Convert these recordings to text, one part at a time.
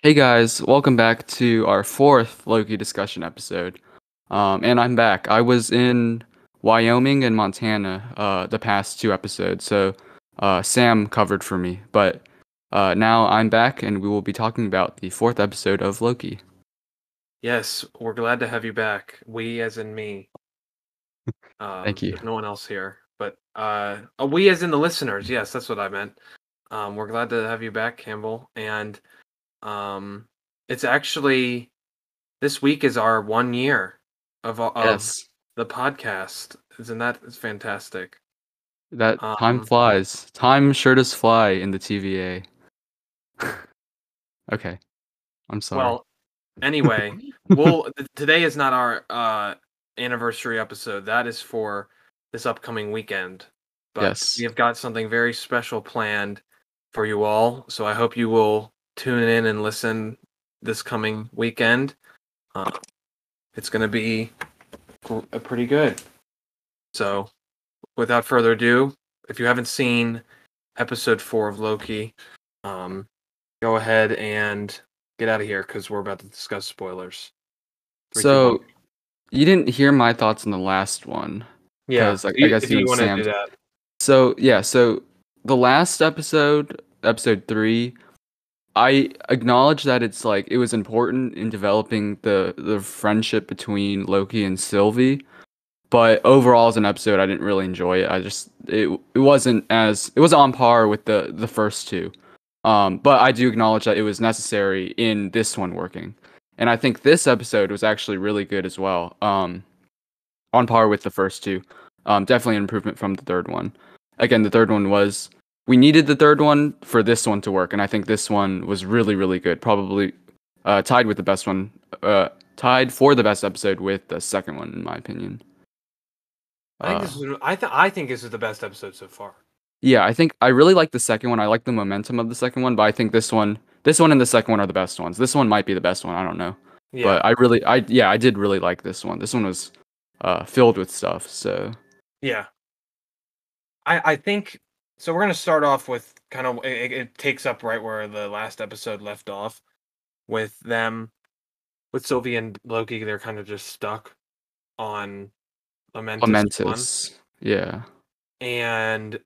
Hey guys, welcome back to our fourth Loki discussion episode. Um, and I'm back. I was in Wyoming and Montana uh, the past two episodes, so uh, Sam covered for me. But uh, now I'm back, and we will be talking about the fourth episode of Loki. Yes, we're glad to have you back. We, as in me. Um, Thank you. There's no one else here, but uh, uh, we, as in the listeners. Yes, that's what I meant. Um, we're glad to have you back, Campbell. And um, it's actually this week is our one year of of yes, the podcast. Isn't that is fantastic? that time Um, flies. Time sure does fly in the TVA. okay, I'm sorry. Well, anyway, well, th- today is not our uh anniversary episode. That is for this upcoming weekend. But Yes. we have got something very special planned for you all. So I hope you will tune in and listen this coming weekend. Uh, it's going to be pretty good. So, without further ado, if you haven't seen episode four of Loki, um, go ahead and get out of here because we're about to discuss spoilers. Three, so one. you didn't hear my thoughts on the last one. yeah, I you- guess you you want to do that, So yeah, so the last episode, episode three, I acknowledge that it's like it was important in developing the the friendship between Loki and Sylvie, but overall as an episode, I didn't really enjoy it. I just it it wasn't as it was on par with the the first two. Um, but I do acknowledge that it was necessary in this one working, and I think this episode was actually really good as well. Um, on par with the first two. Um, definitely an improvement from the third one. Again, the third one was we needed the third one for this one to work, and I think this one was really, really good. Probably uh, tied with the best one, uh, tied for the best episode with the second one, in my opinion. I think Uh, this is, I th- I think this is the best episode so far. yeah, I think I really like the second one. I like the momentum of the second one, but I think this one, this one and the second one are the best ones. This one might be the best one. I don't know, Yeah, but I really, I yeah, I did really like this one. This one was uh, filled with stuff. So Yeah. I I think so we're going to start off with kind of it, it takes up right where the last episode left off with them with Sylvie and Loki they're kind of just stuck on Lamentis, one. momentous. Yeah. and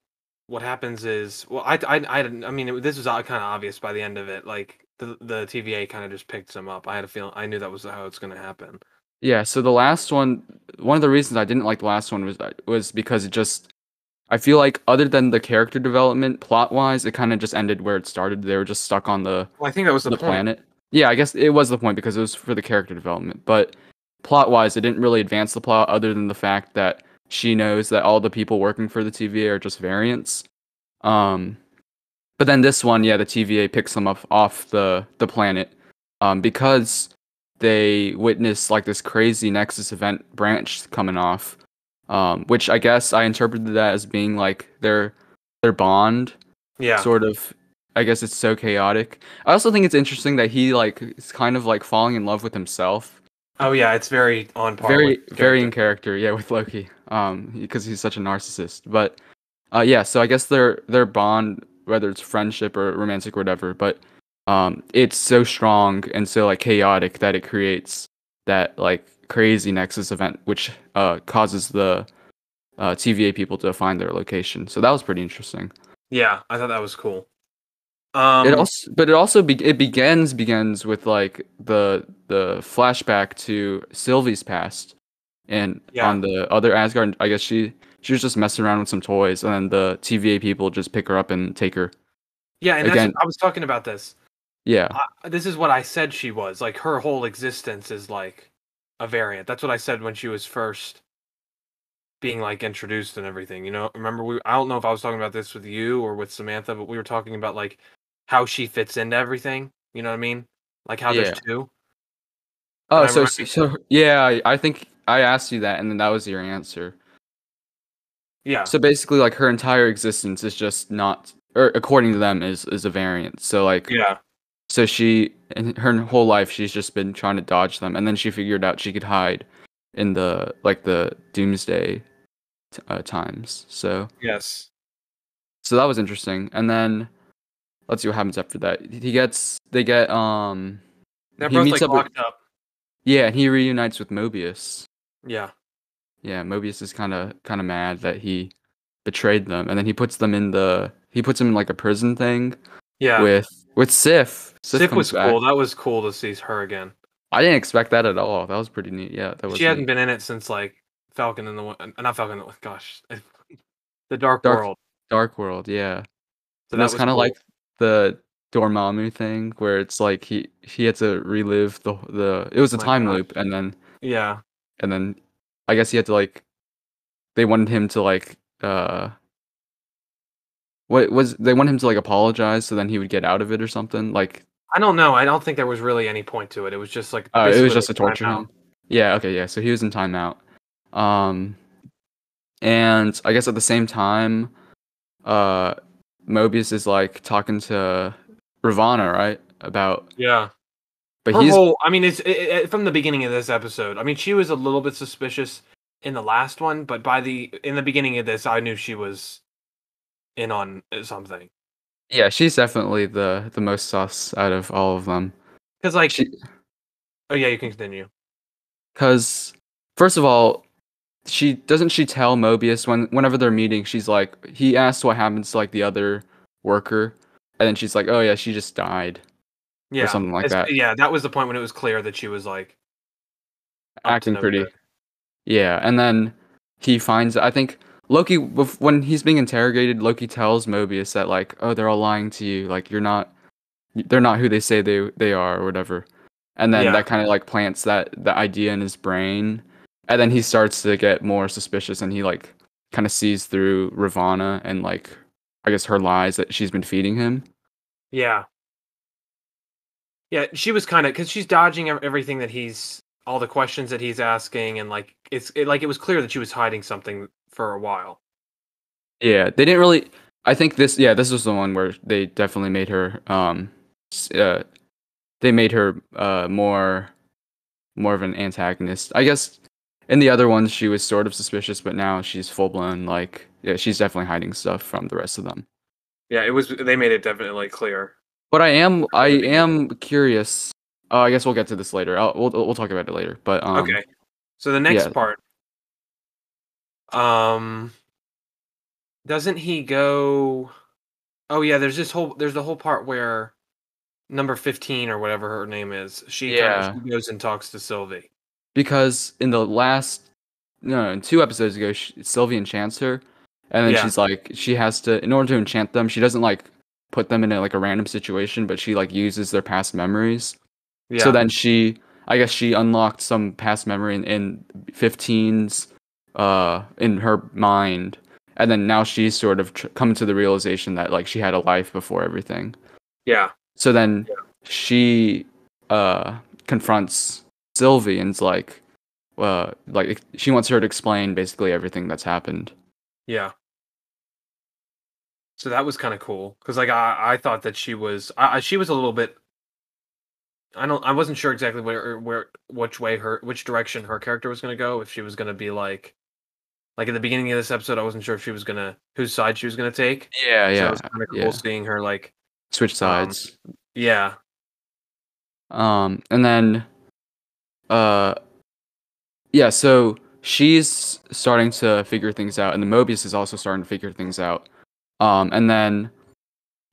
what happens is well I I I, didn't- I mean it, this was kind of obvious by the end of it like the the TVA kind of just picked them up. I had a feeling I knew that was how it's going to happen. Yeah, so the last one, one of the reasons I didn't like the last one was uh, was because it just, I feel like other than the character development, plot wise, it kind of just ended where it started. They were just stuck on the Well, I think that was the, the, planet. Yeah, I guess it was the point because it was for the character development. But plot wise, it didn't really advance the plot other than the fact that she knows that all the people working for the TVA are just variants. Um, but then this one, yeah, the TVA picks them up off the the planet, um, because they witness like this crazy Nexus event branch coming off, um, which I guess I interpreted that as being like their their bond, Yeah. sort of. I guess it's so chaotic. I also think it's interesting that he like is kind of like falling in love with himself. oh yeah, it's very on par. Very very in character. character, yeah, with Loki. Um, because he's such a narcissist. But uh, yeah, so I guess their their bond, whether it's friendship or romantic or whatever, but um, it's so strong and so like chaotic that it creates that like crazy Nexus event, which uh causes the uh, TVA people to find their location. So that was pretty interesting. Yeah, I thought that was cool. Um, it also, but it also be- it begins begins with like the the flashback to Sylvie's past, and Yeah. on the other Asgard, I guess she she was just messing around with some toys, and then the TVA people just pick her up and take her. yeah, and again- that's, I was talking about this. Yeah, I, this is what I said she was. Like her whole existence is like a variant. That's what I said when she was first being like introduced and everything. You know, remember we? I don't know if I was talking about this with you or with Samantha, but we were talking about like how she fits into everything. You know what I mean? Like how Yeah. there's two. Oh, so remember- so yeah, I- I think I asked you that, and then that was your answer. Yeah. So basically, like her entire existence is just not, or according to them, is is a variant. So like, Yeah. So she, in her whole life, she's just been trying to dodge them, and then she figured out she could hide in the like the Doomsday t- uh, times. So Yes. so that was interesting, and then let's see what happens after that. He gets they get um They're He both meets like up with- locked up. yeah, and he reunites with Mobius. Yeah. Yeah, Mobius is kind of kind of mad that he betrayed them, and then he puts them in the he puts them in like a prison thing Yeah. with with Sif. Sif comes was back. cool. That was cool to see her again. I didn't expect that at all. That was pretty neat. Yeah, that was. She hadn't been in it since like Falcon and the uh, not Falcon. the Gosh, the Dark, Dark- World. Dark World. Yeah, So that's was kind of cool. like the Dormammu thing, where it's like he he had to relive the the. It was a My time gosh. loop, and then yeah, and then I guess he had to like. They wanted him to like uh. What was they want him to like apologize so then he would get out of it or something like I don't know. I don't think there was really any point to it. It was just like Uh, it was just a torture him. Yeah, okay, yeah. So he was in timeout. Um and I guess at the same time, uh Mobius is like talking to Ravonna, right? About Yeah, but her he's whole. I mean, it's it, it, from the beginning of this episode. I mean, she was a little bit suspicious in the last one, but by the in the beginning of this, I knew she was in on something. yeah, she's definitely the the most sus out of all of them. Because like, She oh yeah, you can continue. cuz first of all, she doesn't she tell Mobius when whenever they're meeting, she's like he asks what happens to like the other worker and then she's like, "Oh yeah, she just died." Yeah, something like it's- that. Yeah, that was the point when it was clear that she was like acting pretty good. Yeah, and then he finds. I think Loki, when he's being interrogated, Loki tells Mobius that like, oh, they're all lying to you. Like you're not, they're not who they say they they are or whatever. And then Yeah. that kind of like plants that the idea in his brain, and then he starts to get more suspicious, and he like kind of sees through Ravonna and like, I guess her lies that she's been feeding him. Yeah. Yeah, she was kind of because she's dodging everything that he's all the questions that he's asking, and like it's it, like it was clear that she was hiding something for a while. Yeah, they didn't really. I think this. Yeah, this was the one where they definitely made her. Um, uh, they made her uh more, more of an antagonist. I guess in the other ones she was sort of suspicious, but now she's full blown. Like, yeah, she's definitely hiding stuff from the rest of them. Yeah, it was. They made it definitely clear. But I am. I am curious. Oh, I guess we'll get to this later. I'll, we'll we'll talk about it later. But um, okay, so the next yeah. part. Um, doesn't he go? Oh yeah, there's this whole there's the whole part where number fifteen or whatever her name is. She Yeah. she goes and talks to Sylvie. because in the last no, in two episodes ago, sh Sylvie enchants her, and then Yeah. she's like, she has to in order to enchant them, she doesn't like put them in a, like a random situation, but she like uses their past memories. Yeah. So then she, I guess she unlocked some past memory in, in 15's uh in her mind, and then now she's sort of tr- come to the realization that like she had a life before everything. yeah. So then she uh confronts Sylvie and's like uh like she wants her to explain basically everything that's happened. Yeah. So that was kind of cool because, like, I, I thought that she was, I, I- she was a little bit. I don't, I wasn't sure exactly where, where, which way her, which direction her character was going to go. If she was going to be like, like at the beginning of this episode, I wasn't sure if she was gonna, whose side she was gonna take. Yeah, So yeah. it was kind of cool yeah. seeing her like, Switch sides. yeah, Um and then uh yeah, so she's starting to figure things out and the Mobius is also starting to figure things out. Um and then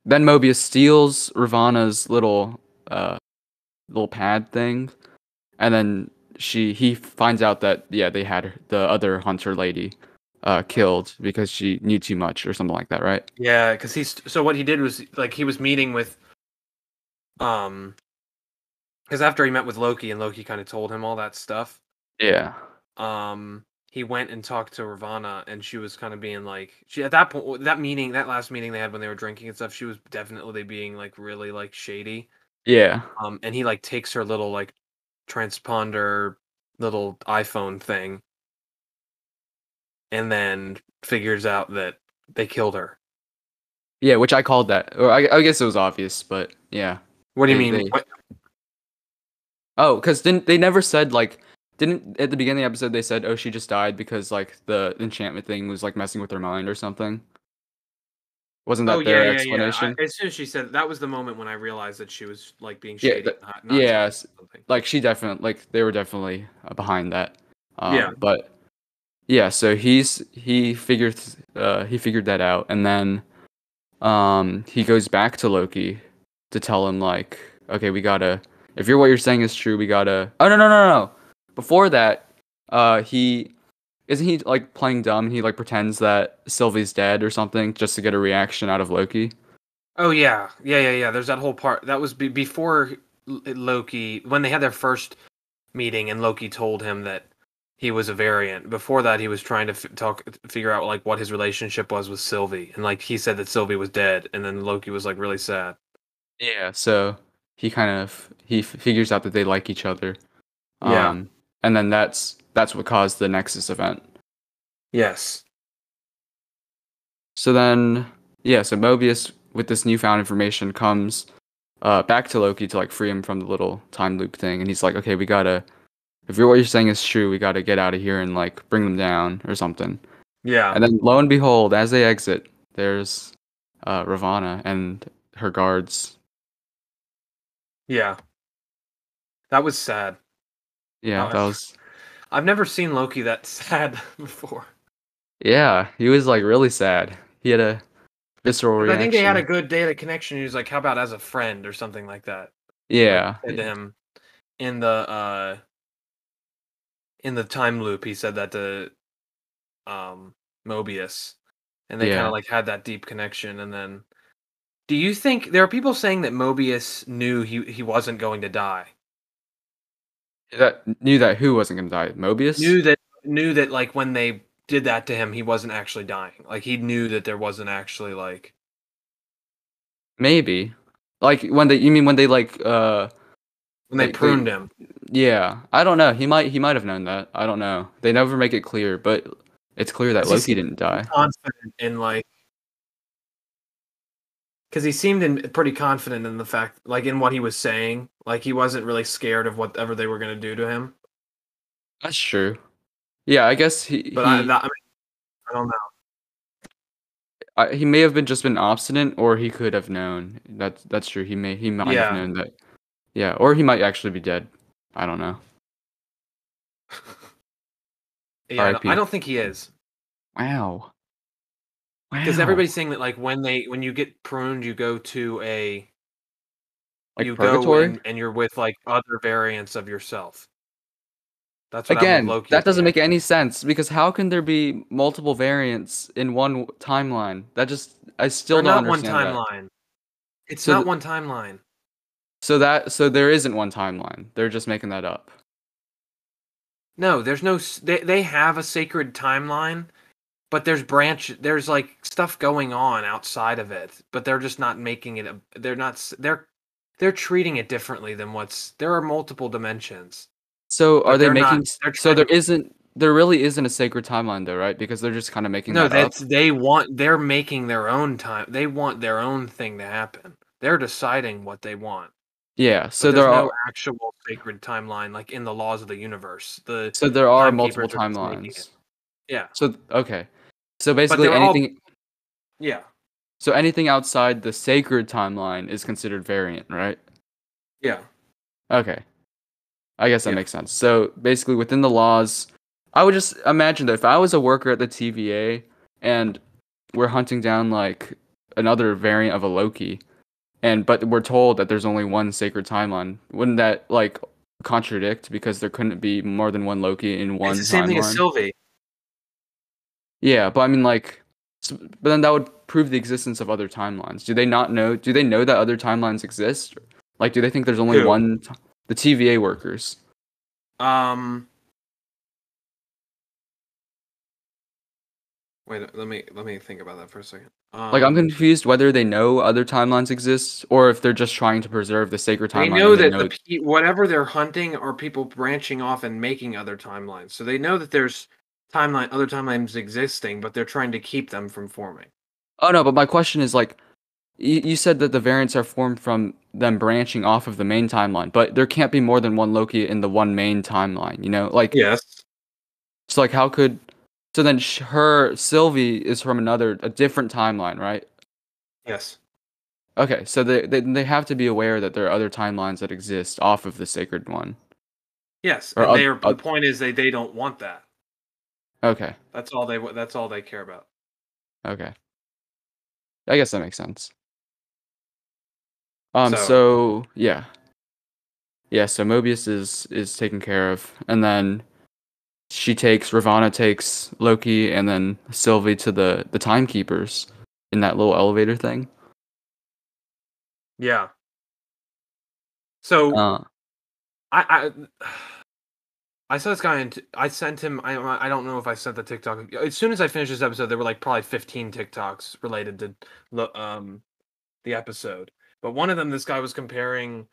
then Mobius steals Ravonna's little uh little pad thing and then she he finds out that yeah, they had the other hunter lady uh killed because she knew too much or something like that, right? yeah. Because he's so what he did was like he was meeting with, um, because after he met with Loki and Loki kind of told him all that stuff. Yeah. um he went and talked to Ravonna and she was kind of being like she at that point that meeting that last meeting they had when they were drinking and stuff she was definitely being like really like shady Yeah. um and he like takes her little like transponder little iPhone thing and then figures out that they killed her Yeah, which I called that. Or I, I guess it was obvious, but yeah. what do you They- mean they- Oh, because didn't they never said like didn't at the beginning of the episode they said oh she just died because like the enchantment thing was like messing with her mind or something. Wasn't that oh their yeah, yeah, explanation? yeah. I, as soon as she said that was the moment when I realized that she was like being Yeah, shady. that- not, not yeah, shady s- or something. like she definitely like they were definitely uh, behind that um, Yeah. but yeah so he's he figured uh he figured that out and then um he goes back to loki to tell him like okay we gotta if you're what you're saying is true we gotta oh no no no no before that uh he isn't he like playing dumb and he like pretends that sylvie's dead or something just to get a reaction out of loki Oh yeah, yeah, yeah, yeah. There's that whole part that was be- before L- Loki when they had their first meeting, and Loki told him that he was a variant. Before that, he was trying to f- talk, figure out like what his relationship was with Sylvie, and like he said that Sylvie was dead, and then Loki was like really sad. Yeah, so he kind of he f- figures out that they like each other. Yeah. Um, and then that's that's what caused the Nexus event. Yes. So then, yeah, so Mobius with this newfound information comes uh, back to Loki to like free him from the little time loop thing, and he's like, okay, we gotta. If you're what you're saying is true, we gotta get out of here and like bring them down or something. Yeah. And then lo and behold, as they exit, there's uh, Ravonna and her guards. yeah. That was sad. Yeah, that was. I've never seen Loki that sad before. Yeah, he was like really sad. He had a visceral But I think they had a good data connection. He was like, "How about as a friend or something like that?" yeah, said to him in the uh in the time loop he said that to um mobius and they kind of like had that deep connection and then do you think there are people saying that mobius knew he he wasn't going to die that knew that who wasn't gonna die. Mobius. knew that knew that like when they did that to him he wasn't actually dying like he knew that there wasn't actually like Maybe. Like when they, you mean when they like, uh, when they they- pruned him yeah. I don't know. He might, he might have known that. I don't know. They never make it clear, but it's clear that Loki didn't die. confident in like because he seemed in, pretty confident in the fact like in what he was saying like he wasn't really scared of whatever they were going to do to him That's true. Yeah, I guess he, but I, that, I, mean, I don't know I, he may have been just been obstinate, or he could have known. That's that's true. He may, he might Yeah. have known that. Yeah, or he might actually be dead. I don't know. yeah I i don't think he is Wow. Because Wow. everybody's saying that like when they when you get pruned you go to a like you go purgatory. and, and you're with like other variants of yourself that's what Again, that doesn't make any sense because how can there be multiple variants in one timeline? That just I still They're don't not one understand that. timeline it's So not th- one timeline So that so there isn't one timeline. They're just making that up. No, there's no. They they have a sacred timeline, but there's branch. There's like stuff going on outside of it, but they're just not making it. A, they're not. They're they're treating it differently than what's. There are multiple dimensions. So are they not- making? they're so there isn't. There really isn't a sacred timeline though, right? Because they're just kind of making No, that up. that's they want. They're making their own time. They want their own thing to happen. They're deciding what they want. Yeah. So there no are. actual sacred timeline like in the laws of the universe. The So there are multiple are just making it. timelines. yeah So okay. So basically they're all- anything. yeah So anything outside the sacred timeline is considered variant, right? yeah. Okay. I guess that Yeah. makes sense. So basically, within the laws, I would just imagine that if I was a worker at the TVA and we're hunting down like another variant of a Loki, and but we're told that there's only one sacred timeline, wouldn't that like contradict because there couldn't be more than one Loki in one it's the same timeline? thing as Sylvie. Yeah, but I mean like, but then that would prove the existence of other timelines. Do they not know? Do they know that other timelines exist? Like, do they think there's only Who? one? T- the TVA workers. Um. Wait, let me let me think about that for a second. Um, Like I'm confused whether they know other timelines exist or if they're just trying to preserve the sacred timeline. They know and that the pe- whatever they're hunting are people branching off and making other timelines. So they know that there's timeline other timelines existing, but they're trying to keep them from forming. Oh no, but my question is like, you, you said that the variants are formed from them branching off of the main timeline, but there can't be more than one Loki in the one main timeline. You know, like Yes. so like how could so then her Sylvie is from another a different timeline, right? Yes. Okay, so they, they they have to be aware that there are other timelines that exist off of the sacred one. Yes. Or And they are, the point is they they don't want that. Okay, That's all they that's all they care about. okay. I guess that makes sense. Um, So- so yeah, yeah. So Mobius is is taken care of, and then she takes Ravonna takes Loki, and then Sylvie to the the timekeepers in that little elevator thing. Yeah. So Uh, I I I saw this guy and I sent him I I don't know if I sent the TikTok as soon as I finished this episode there were like probably 15 TikToks related to the um the episode. But one of them this guy was comparing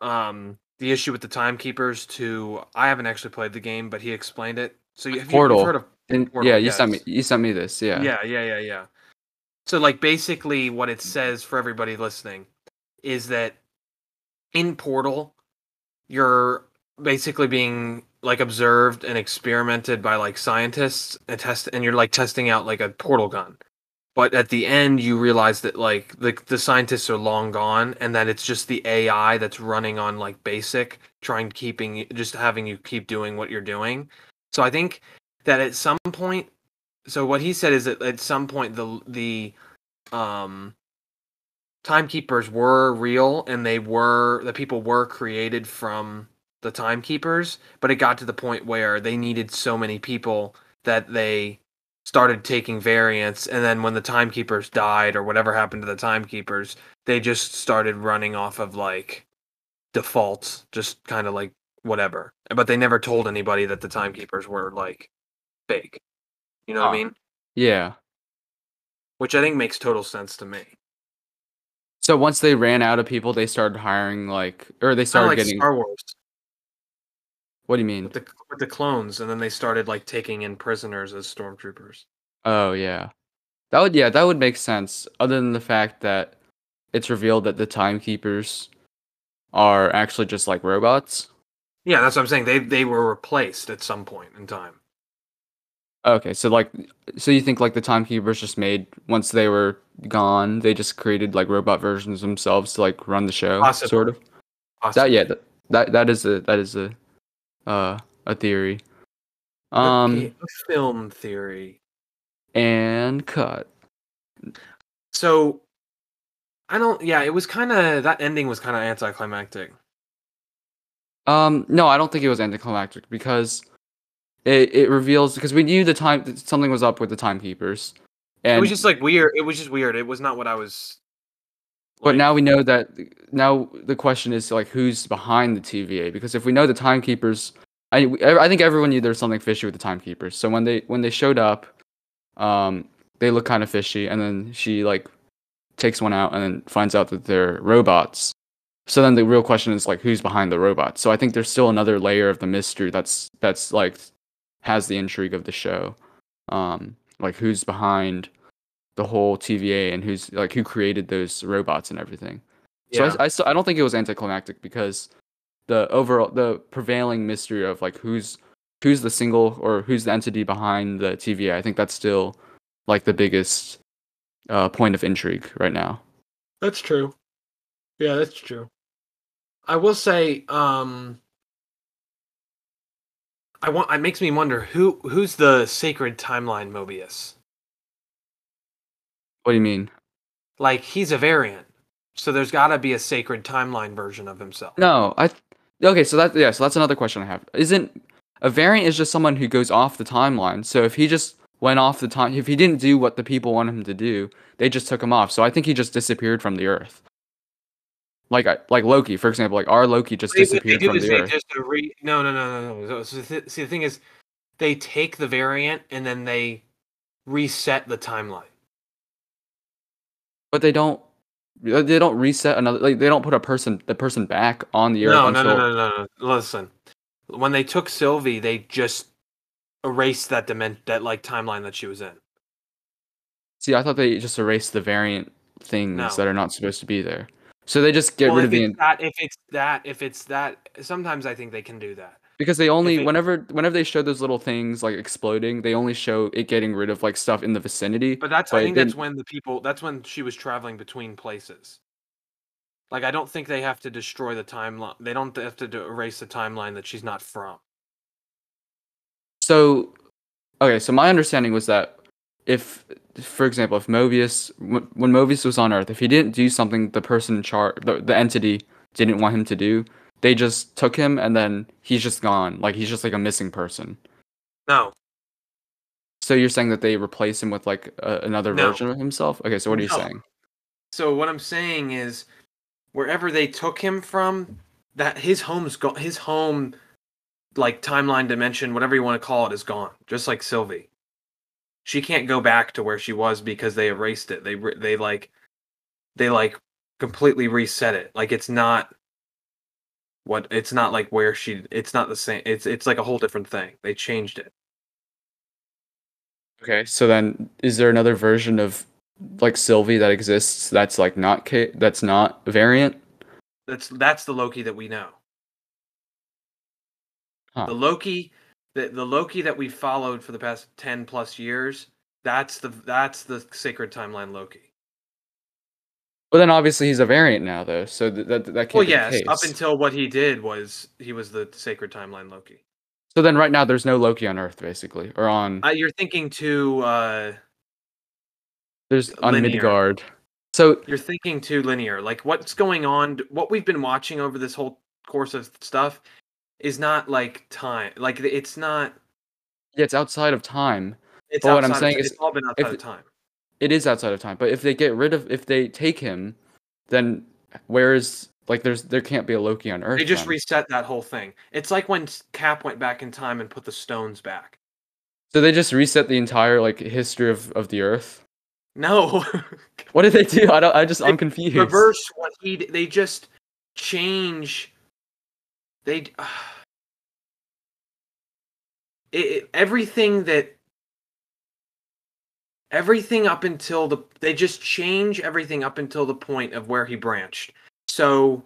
um the issue with the timekeepers to I haven't actually played the game but he explained it. So you, have Portal. you've heard of and, Portal, yeah, you sent me you sent me this. Yeah. yeah, yeah, yeah, yeah. So like basically what it says for everybody listening is that in Portal you're basically being like observed and experimented by like scientists and test and you're like testing out like a portal gun. But at the end you realize that like the the scientists are long gone and that it's just the AI that's running on like basic trying keeping just having you keep doing what you're doing. So I think that at some point so what he said is that at some point the the um timekeepers were real and they were the people were created from the timekeepers but it got to the point where they needed so many people that they started taking variants. And then when the timekeepers died or whatever happened to the timekeepers they just started running off of like defaults just kind of like whatever. But they never told anybody that the timekeepers were like fake. You know what i mean? Yeah. which i think makes total sense to me. So once they ran out of people, they started hiring like, or they started like getting. Star Wars What do you mean? with the with the clones, and then they started like taking in prisoners as stormtroopers. Oh yeah, that would yeah that would make sense. Other than the fact that it's revealed that the timekeepers are actually just like robots. Yeah, that's what I'm saying. They they were replaced at some point in time. Okay, so like, so you think like the timekeepers just made once they were gone, they just created like robot versions themselves to like run the show, Possibly. sort of. That yeah, that, that that is a that is a uh a theory. A Um a film theory. and cut. So I don't. Yeah, it was kind of that ending was kind of anticlimactic. Um, no, I don't think it was anticlimactic because it, it reveals because we knew the time something was up with the timekeepers, and it was just like weird. It was just weird. It was not what I was. But like- now we know that now the question is like who's behind the TVA because if we know the timekeepers, I I think everyone knew there's something fishy with the timekeepers. So when they when they showed up, um, they look kind of fishy, and then she like takes one out and then finds out that they're robots. So then the real question is like who's behind the robots. So I think there's still another layer of the mystery that's that's like has the intrigue of the show. Um like who's behind the whole TVA and who's like who created those robots and everything. So I, I still I don't think it was anticlimactic because the overall the prevailing mystery of like who's who's the single or who's the entity behind the TVA. I think that's still like the biggest uh, point of intrigue right now. That's true. Yeah, that's true. I will say, um I want it makes me wonder who who's the sacred timeline Mobius? What do you mean? Like he's a variant. So there's got to be a sacred timeline version of himself. No, I. Okay, so that yeah, so that's another question I have. Isn't a variant is just someone who goes off the timeline? So if he just went off the time, if he didn't do what the people want him to do, they just took him off. So I think he just disappeared from the Earth. Like I, like Loki, for example, like our Loki just They- disappeared from the Earth. just re- no no no no no. So th- see the thing is, they take the variant and then they reset the timeline. But they don't. Uh, they don't reset another. Like they don't put a person, the person back on the Earth No, no, no, no, no, no. Listen, when they took Sylvie, they just erased that dimension, that like timeline that she was in. See, I thought they just erased the variant things No. that are not supposed to be there. So they just get well, rid of the. that, if it's that, if it's that, sometimes I think they can do that. Because they only whenever whenever they show those little things like exploding, they only show it getting rid of like stuff in the vicinity. But that's But I think that's when the people that's when she was traveling between places. Like I don't think they have to destroy the timeline. They don't have to do, erase the timeline that she's not from. So, okay, so my understanding was that if, for example, if Mobius, wh- when Mobius was on Earth, if he didn't do something the person in charge, the, the entity didn't want him to do, they just took him and then he's just gone. Like he's just like a missing person. No, So you're saying that they replace him with like a, another No. version of himself? Okay, so what are you No. saying? So what I'm saying is, wherever they took him from, that his home's gone. His home, like timeline dimension, whatever you want to call it, is gone. Just like Sylvie, she can't go back to where she was because they erased it. They they like, they like completely reset it. Like it's not what it's not like where she. It's not the same. It's it's like a whole different thing. They changed it. Okay, so then is there another version of like Sylvie that exists that's like not K- that's not variant? That's that's the Loki that we know. Huh. The Loki the the Loki that we followed for the past 10 plus years, that's the that's the sacred timeline Loki. Well, then obviously he's a variant now, though. So th- that that can't Well, be yes, the case. up until what he did was he was the sacred timeline Loki. so then, right now, there's no Loki on Earth, basically, or on Uh, you're thinking too uh there's on linear. Midgard. So you're thinking too linear. Like what's going on what we've been watching over this whole course of stuff is not like time. Like it's not yeah, it's outside of time. it's Well, what I'm outside of saying is it's all been outside if- of time. It is outside of time. But if they get rid of, if they take him, then where is like there's there can't be a Loki on Earth. They just then. reset that whole thing. It's like when Cap went back in time and put the stones back. so they just reset the entire like history of of the Earth. No, What did they do? I don't. I just I'm confused. reverse what he. They just change. They. d- It, it, everything that. Everything up until the they just change everything up until the point of where he branched. So.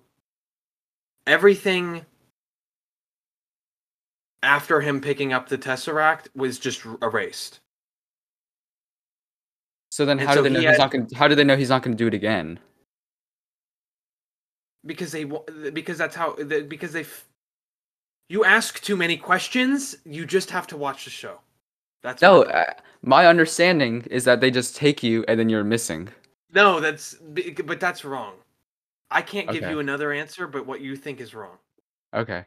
Everything. After him picking up the tesseract was just erased. So then, And how so do they know he he's had- not going? to How do they know he's not going to do it again? because they because that's how the- because they. You ask too many questions you just have to watch the show that's No, my- uh, my understanding is that they just take you and then you're missing. no that's but that's wrong i can't give Okay. you another answer but what you think is wrong Okay,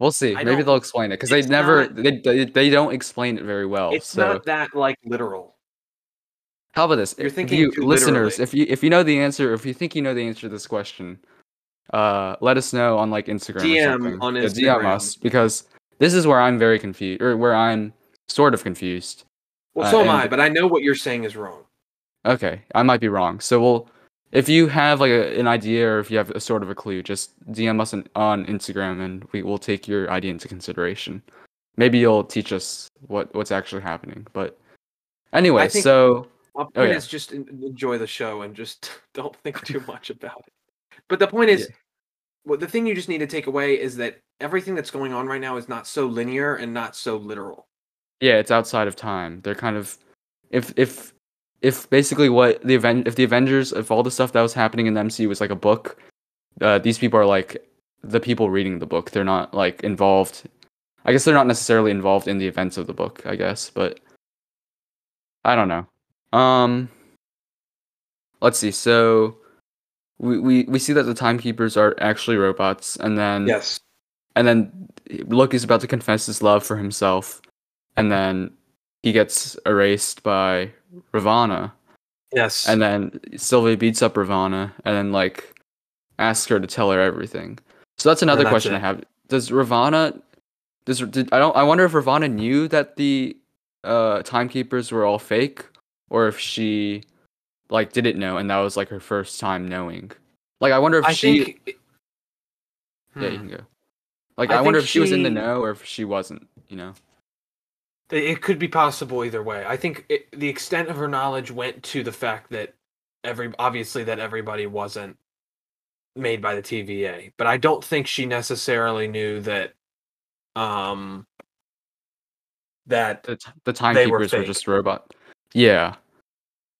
we'll see. I Maybe they'll explain it because they never not- they, they don't explain it very well. it's so not that like literal how about this? you're If thinking you too listeners, literally. if you if you know the answer, if you think you know the answer to this question, uh, let us know on like Instagram DM on Yeah, DM Instagram. us because this is where I'm very confused or where I'm sort of confused. well Uh, so am and- i but i know what you're saying is wrong Okay, I might be wrong. So we'll, if you have like a, an idea or if you have a sort of a clue, just DM us on, on Instagram and we will take your idea into consideration. Maybe you'll teach us what what's actually happening. But anyway, so my point Oh, yeah. is just enjoy the show and just don't think too much about it but the point is well, the thing you just need to take away is that everything that's going on right now is not so linear and not so literal. Yeah, it's outside of time. They're kind of, if if if basically what the event if the Avengers if all the stuff that was happening in the MCU was like a book, uh, these people are like the people reading the book. They're not like involved. I guess they're not necessarily involved in the events of the book. I guess, but I don't know. Um, let's see. So we we we see that the timekeepers are actually robots, and then Yes. and then Loki's about to confess his love for himself, and then he gets erased by Ravonna, Yes. and then Sylvie beats up Ravonna, and then like asks her to tell her everything. So that's another that's question I have. Does Ravonna? Does did, I don't? I wonder if Ravonna knew that the uh, timekeepers were all fake, or if she like didn't know, and that was like her first time knowing. Like I wonder if I she. think. it- Yeah, you Hmm. can go. Like I I, wonder if she was in the know or if she wasn't. You know. It could be possible either way. I think it, the extent of her knowledge went to the fact that every obviously that everybody wasn't made by the TVA, but I don't think she necessarily knew that um that The, t- the They were timekeepers were, just robot. Yeah.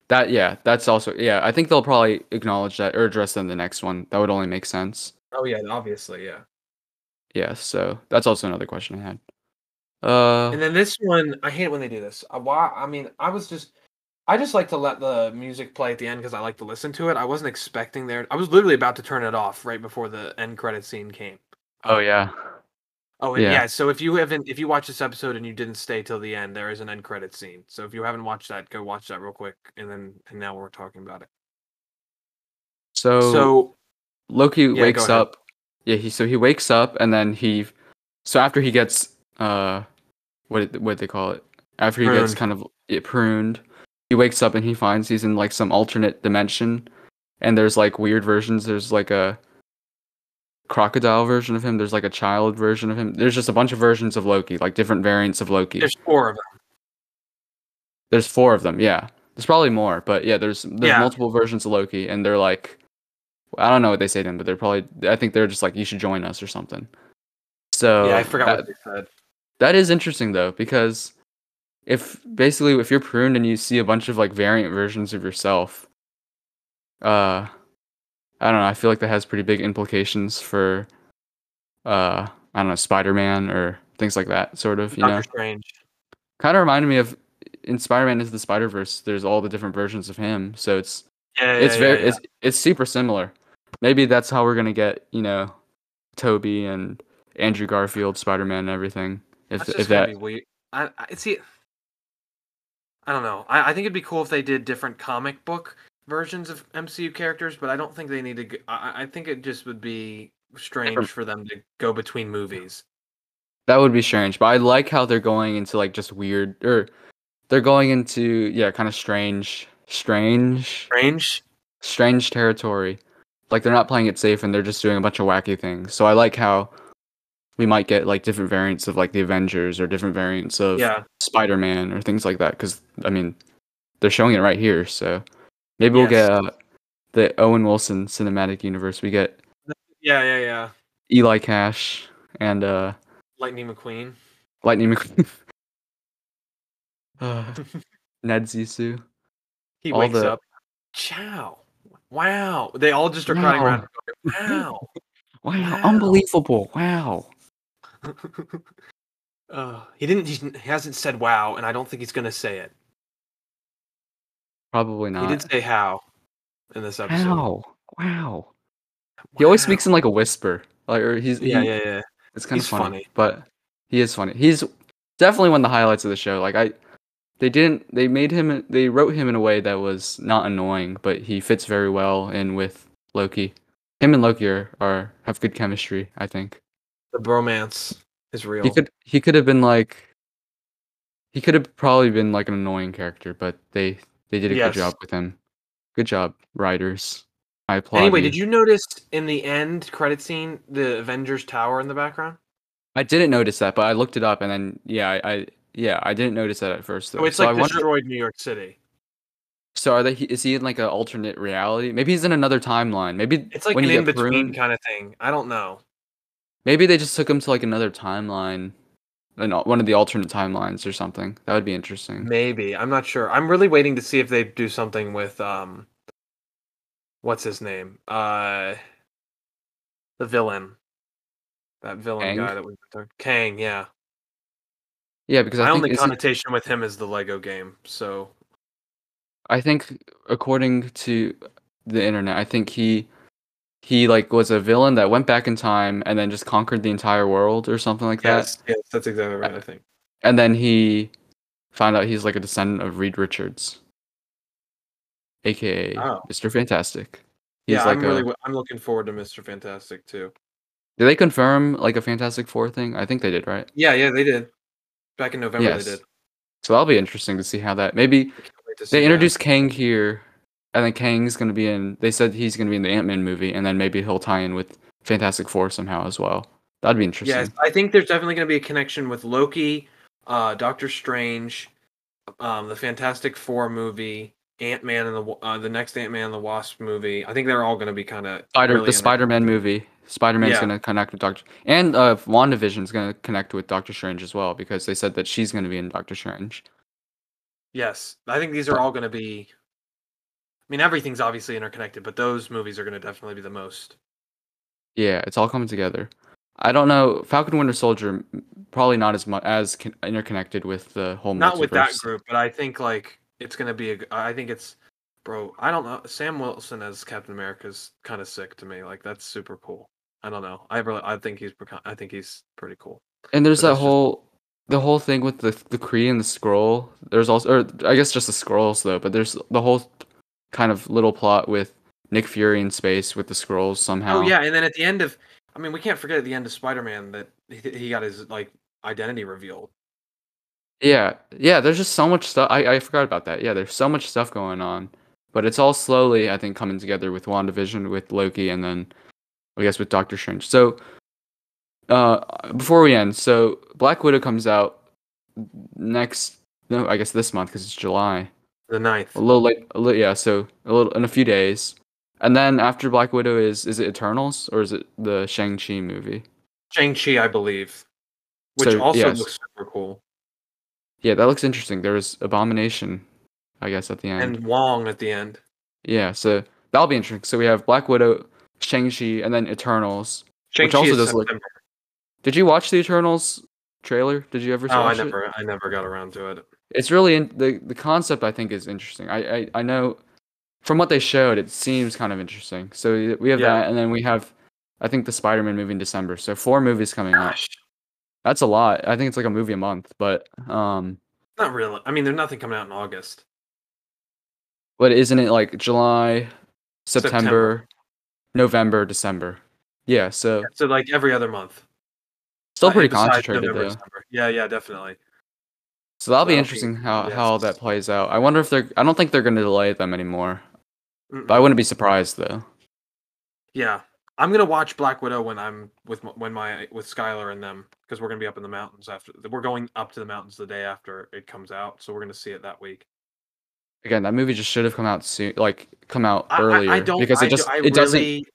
That yeah, that's also yeah. I think they'll probably acknowledge that or address that in the next one. That would only make sense. oh yeah, obviously, yeah. Yeah. So that's also another question I had. Uh, And then this one, I hate when they do this. Uh, Why? I mean, I was just, I just like to let the music play at the end because I like to listen to it. I wasn't expecting there. I was literally about to turn it off right before the end credit scene came. oh yeah. Oh, yeah. Yeah. So if you haven't, if you watch this episode and you didn't stay till the end, there is an end credit scene. So if you haven't watched that, go watch that real quick, and then and now we're talking about it. So, So Loki go wakes up. Yeah, he so he wakes up and then he so after he gets uh what what they call it? After he gets kind of yeah, pruned, he wakes up and he finds he's in like some alternate dimension and there's like weird versions. There's like a crocodile version of him, there's like a child version of him. There's just a bunch of versions of Loki, like different variants of Loki. there's four of them. There's four of them, yeah. There's probably more, but yeah, there's there's Yeah. multiple versions of Loki, and they're like, I don't know what they say to him, but they're probably, I think they're just like, you should join us or something. So yeah, I forgot that, what they said. That is interesting though, because if basically if you're pruned and you see a bunch of like variant versions of yourself, uh, I don't know, I feel like that has pretty big implications for, uh, I don't know, Spider-Man or things like that, sort of, you Doctor know Strange. kind of reminded me of in Spider-Man is the Spider-Verse. There's all the different versions of him, so it's Yeah, yeah it's yeah, very yeah, it's it's super similar. Maybe that's how we're gonna get you know Tobey and Andrew Garfield Spider-Man and everything. If That's if that be weird. I, I see. I don't know. I, I think it'd be cool if they did different comic book versions of MCU characters, but I don't think they need to. Go, I, I think it just would be strange for them to go between movies. that would be strange, but I like how they're going into like just weird or they're going into yeah kind of strange strange Strange. strange territory. Like they're not playing it safe and they're just doing a bunch of wacky things. So I like how we might get like different variants of like the Avengers or different variants of Yeah. Spider-Man or things like that because I mean they're showing it right here. So maybe we'll get uh, the Owen Wilson cinematic universe. We get Yeah, yeah, yeah. Eli Cash and uh Lightning McQueen. Lightning McQueen. uh, Ned Zissou. He All wakes the- up. Ciao. Wow. They all just are Wow. around. Wow. Wow, Wow. unbelievable! Wow. Uh, he didn't. He hasn't said wow, and I don't think he's gonna say it. Probably not. He did say how in this episode. Wow. Wow. He always Wow. speaks in like a whisper. Like or he's Yeah, he- yeah, yeah. It's kind of funny, funny. but he is funny. He's definitely one of the highlights of the show. Like I, they didn't. They made him. They wrote him in a way that was not annoying, but he fits very well in with Loki. Him and Loki are, are have good chemistry. I think The bromance is real. he could he could have been like. He could have probably been like an annoying character, but they they did a Yes. good job with him. Good job, writers. I applaud. Anyway, you. did you notice in the end credit scene the Avengers Tower in the background? I didn't notice that, but I looked it up, and then yeah, I, I yeah, I didn't notice that at first. Though. So it's so like I wonder, destroyed New York City. so are they? Is he in like an alternate reality? Maybe he's in another timeline. Maybe It's like when an in between pruned- kind of thing. I don't know. Maybe they just took him to like another timeline, one of the alternate timelines or something. That would be interesting. Maybe I'm not sure. I'm really waiting to see if they do something with um, what's his name? Uh, the villain. That villain Kang? guy that we Kang. Yeah. Yeah, because I My only connotation with him is the Lego game. So I think according to the internet, I think he he like was a villain that went back in time and then just conquered the entire world or something like that. yes, yes, that's exactly right. I think. And then he found out he's like a descendant of Reed Richards, aka. Mr. Fantastic. He's yeah, like I'm a, really. I'm looking forward to Mr. Fantastic too. Did they confirm like a Fantastic Four thing? I think they did, right? Yeah, yeah, they did. Back in November, Yes. they did. So that'll be interesting to see how that. Maybe Can't wait to see they that. introduced Kang here, and then Kang's gonna be in. They said he's gonna be in the Ant Man movie, and then maybe he'll tie in with Fantastic Four somehow as well. That'd be interesting. Yes, I think there's definitely going to be a connection with Loki, uh, Doctor Strange, um, the Fantastic Four movie, Ant Man and the uh, the next Ant Man and the Wasp movie. I think they're all going to be kind of Spider the Spider-Man movie. Spider-Man's Yeah. gonna connect with Doctor and uh WandaVision's gonna connect with Doctor Strange as well because they said that she's gonna be in Doctor Strange. Yes, I think these are all going to be. I mean, everything's obviously interconnected, but those movies are going to definitely be the most. Yeah, it's all coming together. I don't know. Falcon Winter Soldier probably not as much as con- interconnected with the whole. Not with that group, but I think like it's going to be A, I think it's, bro. I don't know. Sam Wilson as Captain America is kind of sick to me. Like that's super cool. I don't know. I really. I think he's. I think he's pretty cool. And there's But that that's just- whole the whole thing with the the Kree and the scroll. There's also, or I guess just the scrolls though. But there's the whole kind of little plot with Nick Fury in space with the scrolls somehow. Oh yeah, and then at the end of, I mean, we can't forget at the end of Spider Man that he, he got his like identity revealed. Yeah, yeah. There's just so much stuff. I I forgot about that. Yeah, there's so much stuff going on, but it's all slowly, I think, coming together with WandaVision, with Loki, and then I guess with Doctor Strange. So, uh, before we end, so Black Widow comes out next. No, I guess this month because it's July. The ninth. A little late. A little, yeah. So a little in a few days, and then after Black Widow is is it Eternals or is it the Shang Chi movie? Shang Chi, I believe, which So, also yes. looks super cool, Yeah, that looks interesting. There's Abomination, I guess, at the end. and Wong at the end. Yeah, so that'll be interesting. So we have Black Widow, Shang-Chi, and then Eternals. Shang Chi also does look- September. Did you watch the Eternals trailer? Did you ever Oh, I watch it? never, I never got around to it. It's really in, the the concept. I think is interesting. I, I I know from what they showed, it seems kind of interesting. So we have Yeah. that, and then we have, I think the Spider-Man movie in December. So four movies coming out. Gosh, That's a lot. I think it's like a movie a month, but um, not really. I mean, there's nothing coming out in August. but isn't it like July, September, September. November, December? Yeah. So So like every other month. still Uh, pretty besides concentrated November, though. December. Yeah, yeah, definitely. So that'll be that'll be- interesting how how all that plays out. I wonder if they're. I don't think they're going to delay them anymore, Mm-mm. but I wouldn't be surprised though. Yeah, I'm gonna watch Black Widow when I'm with when my with Skylar and them because we're gonna be up in the mountains after. We're going up to the mountains the day after it comes out, so we're gonna see it that week. Again, that movie just should have come out soon, like come out I- I- earlier I, don't because I it just I it doesn't really-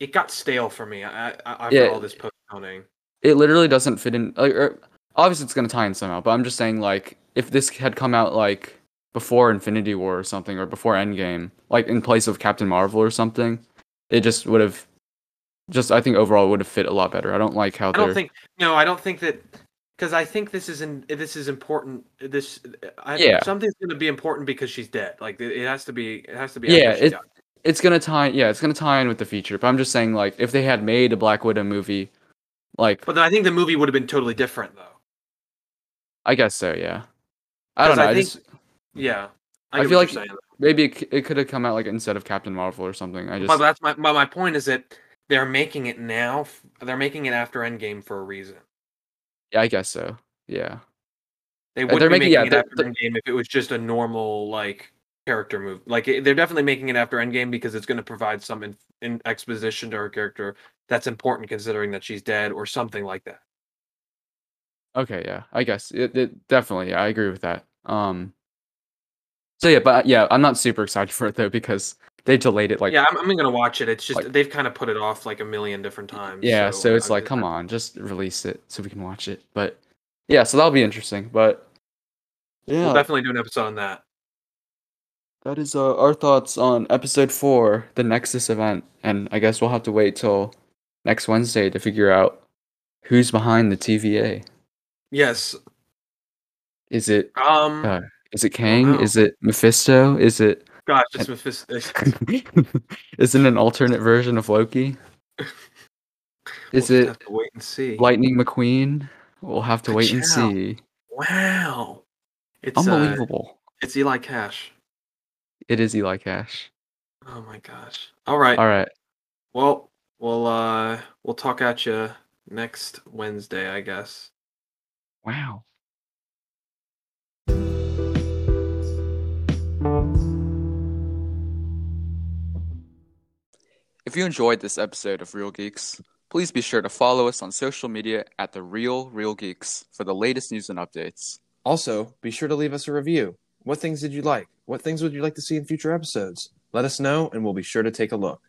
It got stale for me. I, I, after Yeah. all this postponing. it literally doesn't fit in. Like, er, obviously, it's going to tie in somehow, but I'm just saying like if this had come out like before Infinity War or something or before Endgame, like in place of Captain Marvel or something, it just would have. Just I think overall it would have fit a lot better. I don't like how I don't think no, I don't think that because I think this is in, this is important. This I, Yeah. something's going to be important because she's dead. Like it, it has to be. It has to be. Yeah, it- died. it's gonna tie yeah it's gonna tie in with the feature but i'm just saying like if they had made a black widow movie like But then I think the movie would have been totally different though. I guess so yeah i don't know I i, think- just Yeah, I get feel like- maybe it, it could have come out like instead of captain marvel or something i just But that's my. But my point is that they're making it now. They're making it after Endgame for a reason. yeah i guess so yeah They wouldn't they're be making- making yeah, it after Endgame if it was just a normal like character move. Like it- they're definitely making it after Endgame because it's going to provide some in, in exposition to her character that's important considering that she's dead or something like that. Okay yeah i guess it, it definitely yeah i agree with that um so yeah but yeah i'm not super excited for it though because they delayed it like yeah, I'm, I'm going to watch it. It's just like- they've kind of put it off like a million different times. yeah so it's I'm like just- come on just release it so we can watch it but yeah so that'll be interesting but yeah We'll definitely do an episode on that. That is uh, our thoughts on episode four, the Nexus event, and I guess we'll have to wait till next Wednesday to figure out who's behind the TVA. Yes. Is it Um. Uh, is it Kang? Is it Mephisto? Is it gosh, it's Mephisto. is it an alternate version of Loki? Is We'll it have to wait and see? Lightning McQueen? We'll have to wait and see. wow. It's uh, Unbelievable! it's Eli Cash. it is Eli Cash. Oh my gosh. All right. All right. Well, we'll uh we'll talk at you next Wednesday, I guess. Wow. If you enjoyed this episode of Real Geeks, please be sure to follow us on social media at The Real Real Geeks for the latest news and updates. Also, be sure to leave us a review. What things did you like? What things would you like to see in future episodes? Let us know, and we'll be sure to take a look.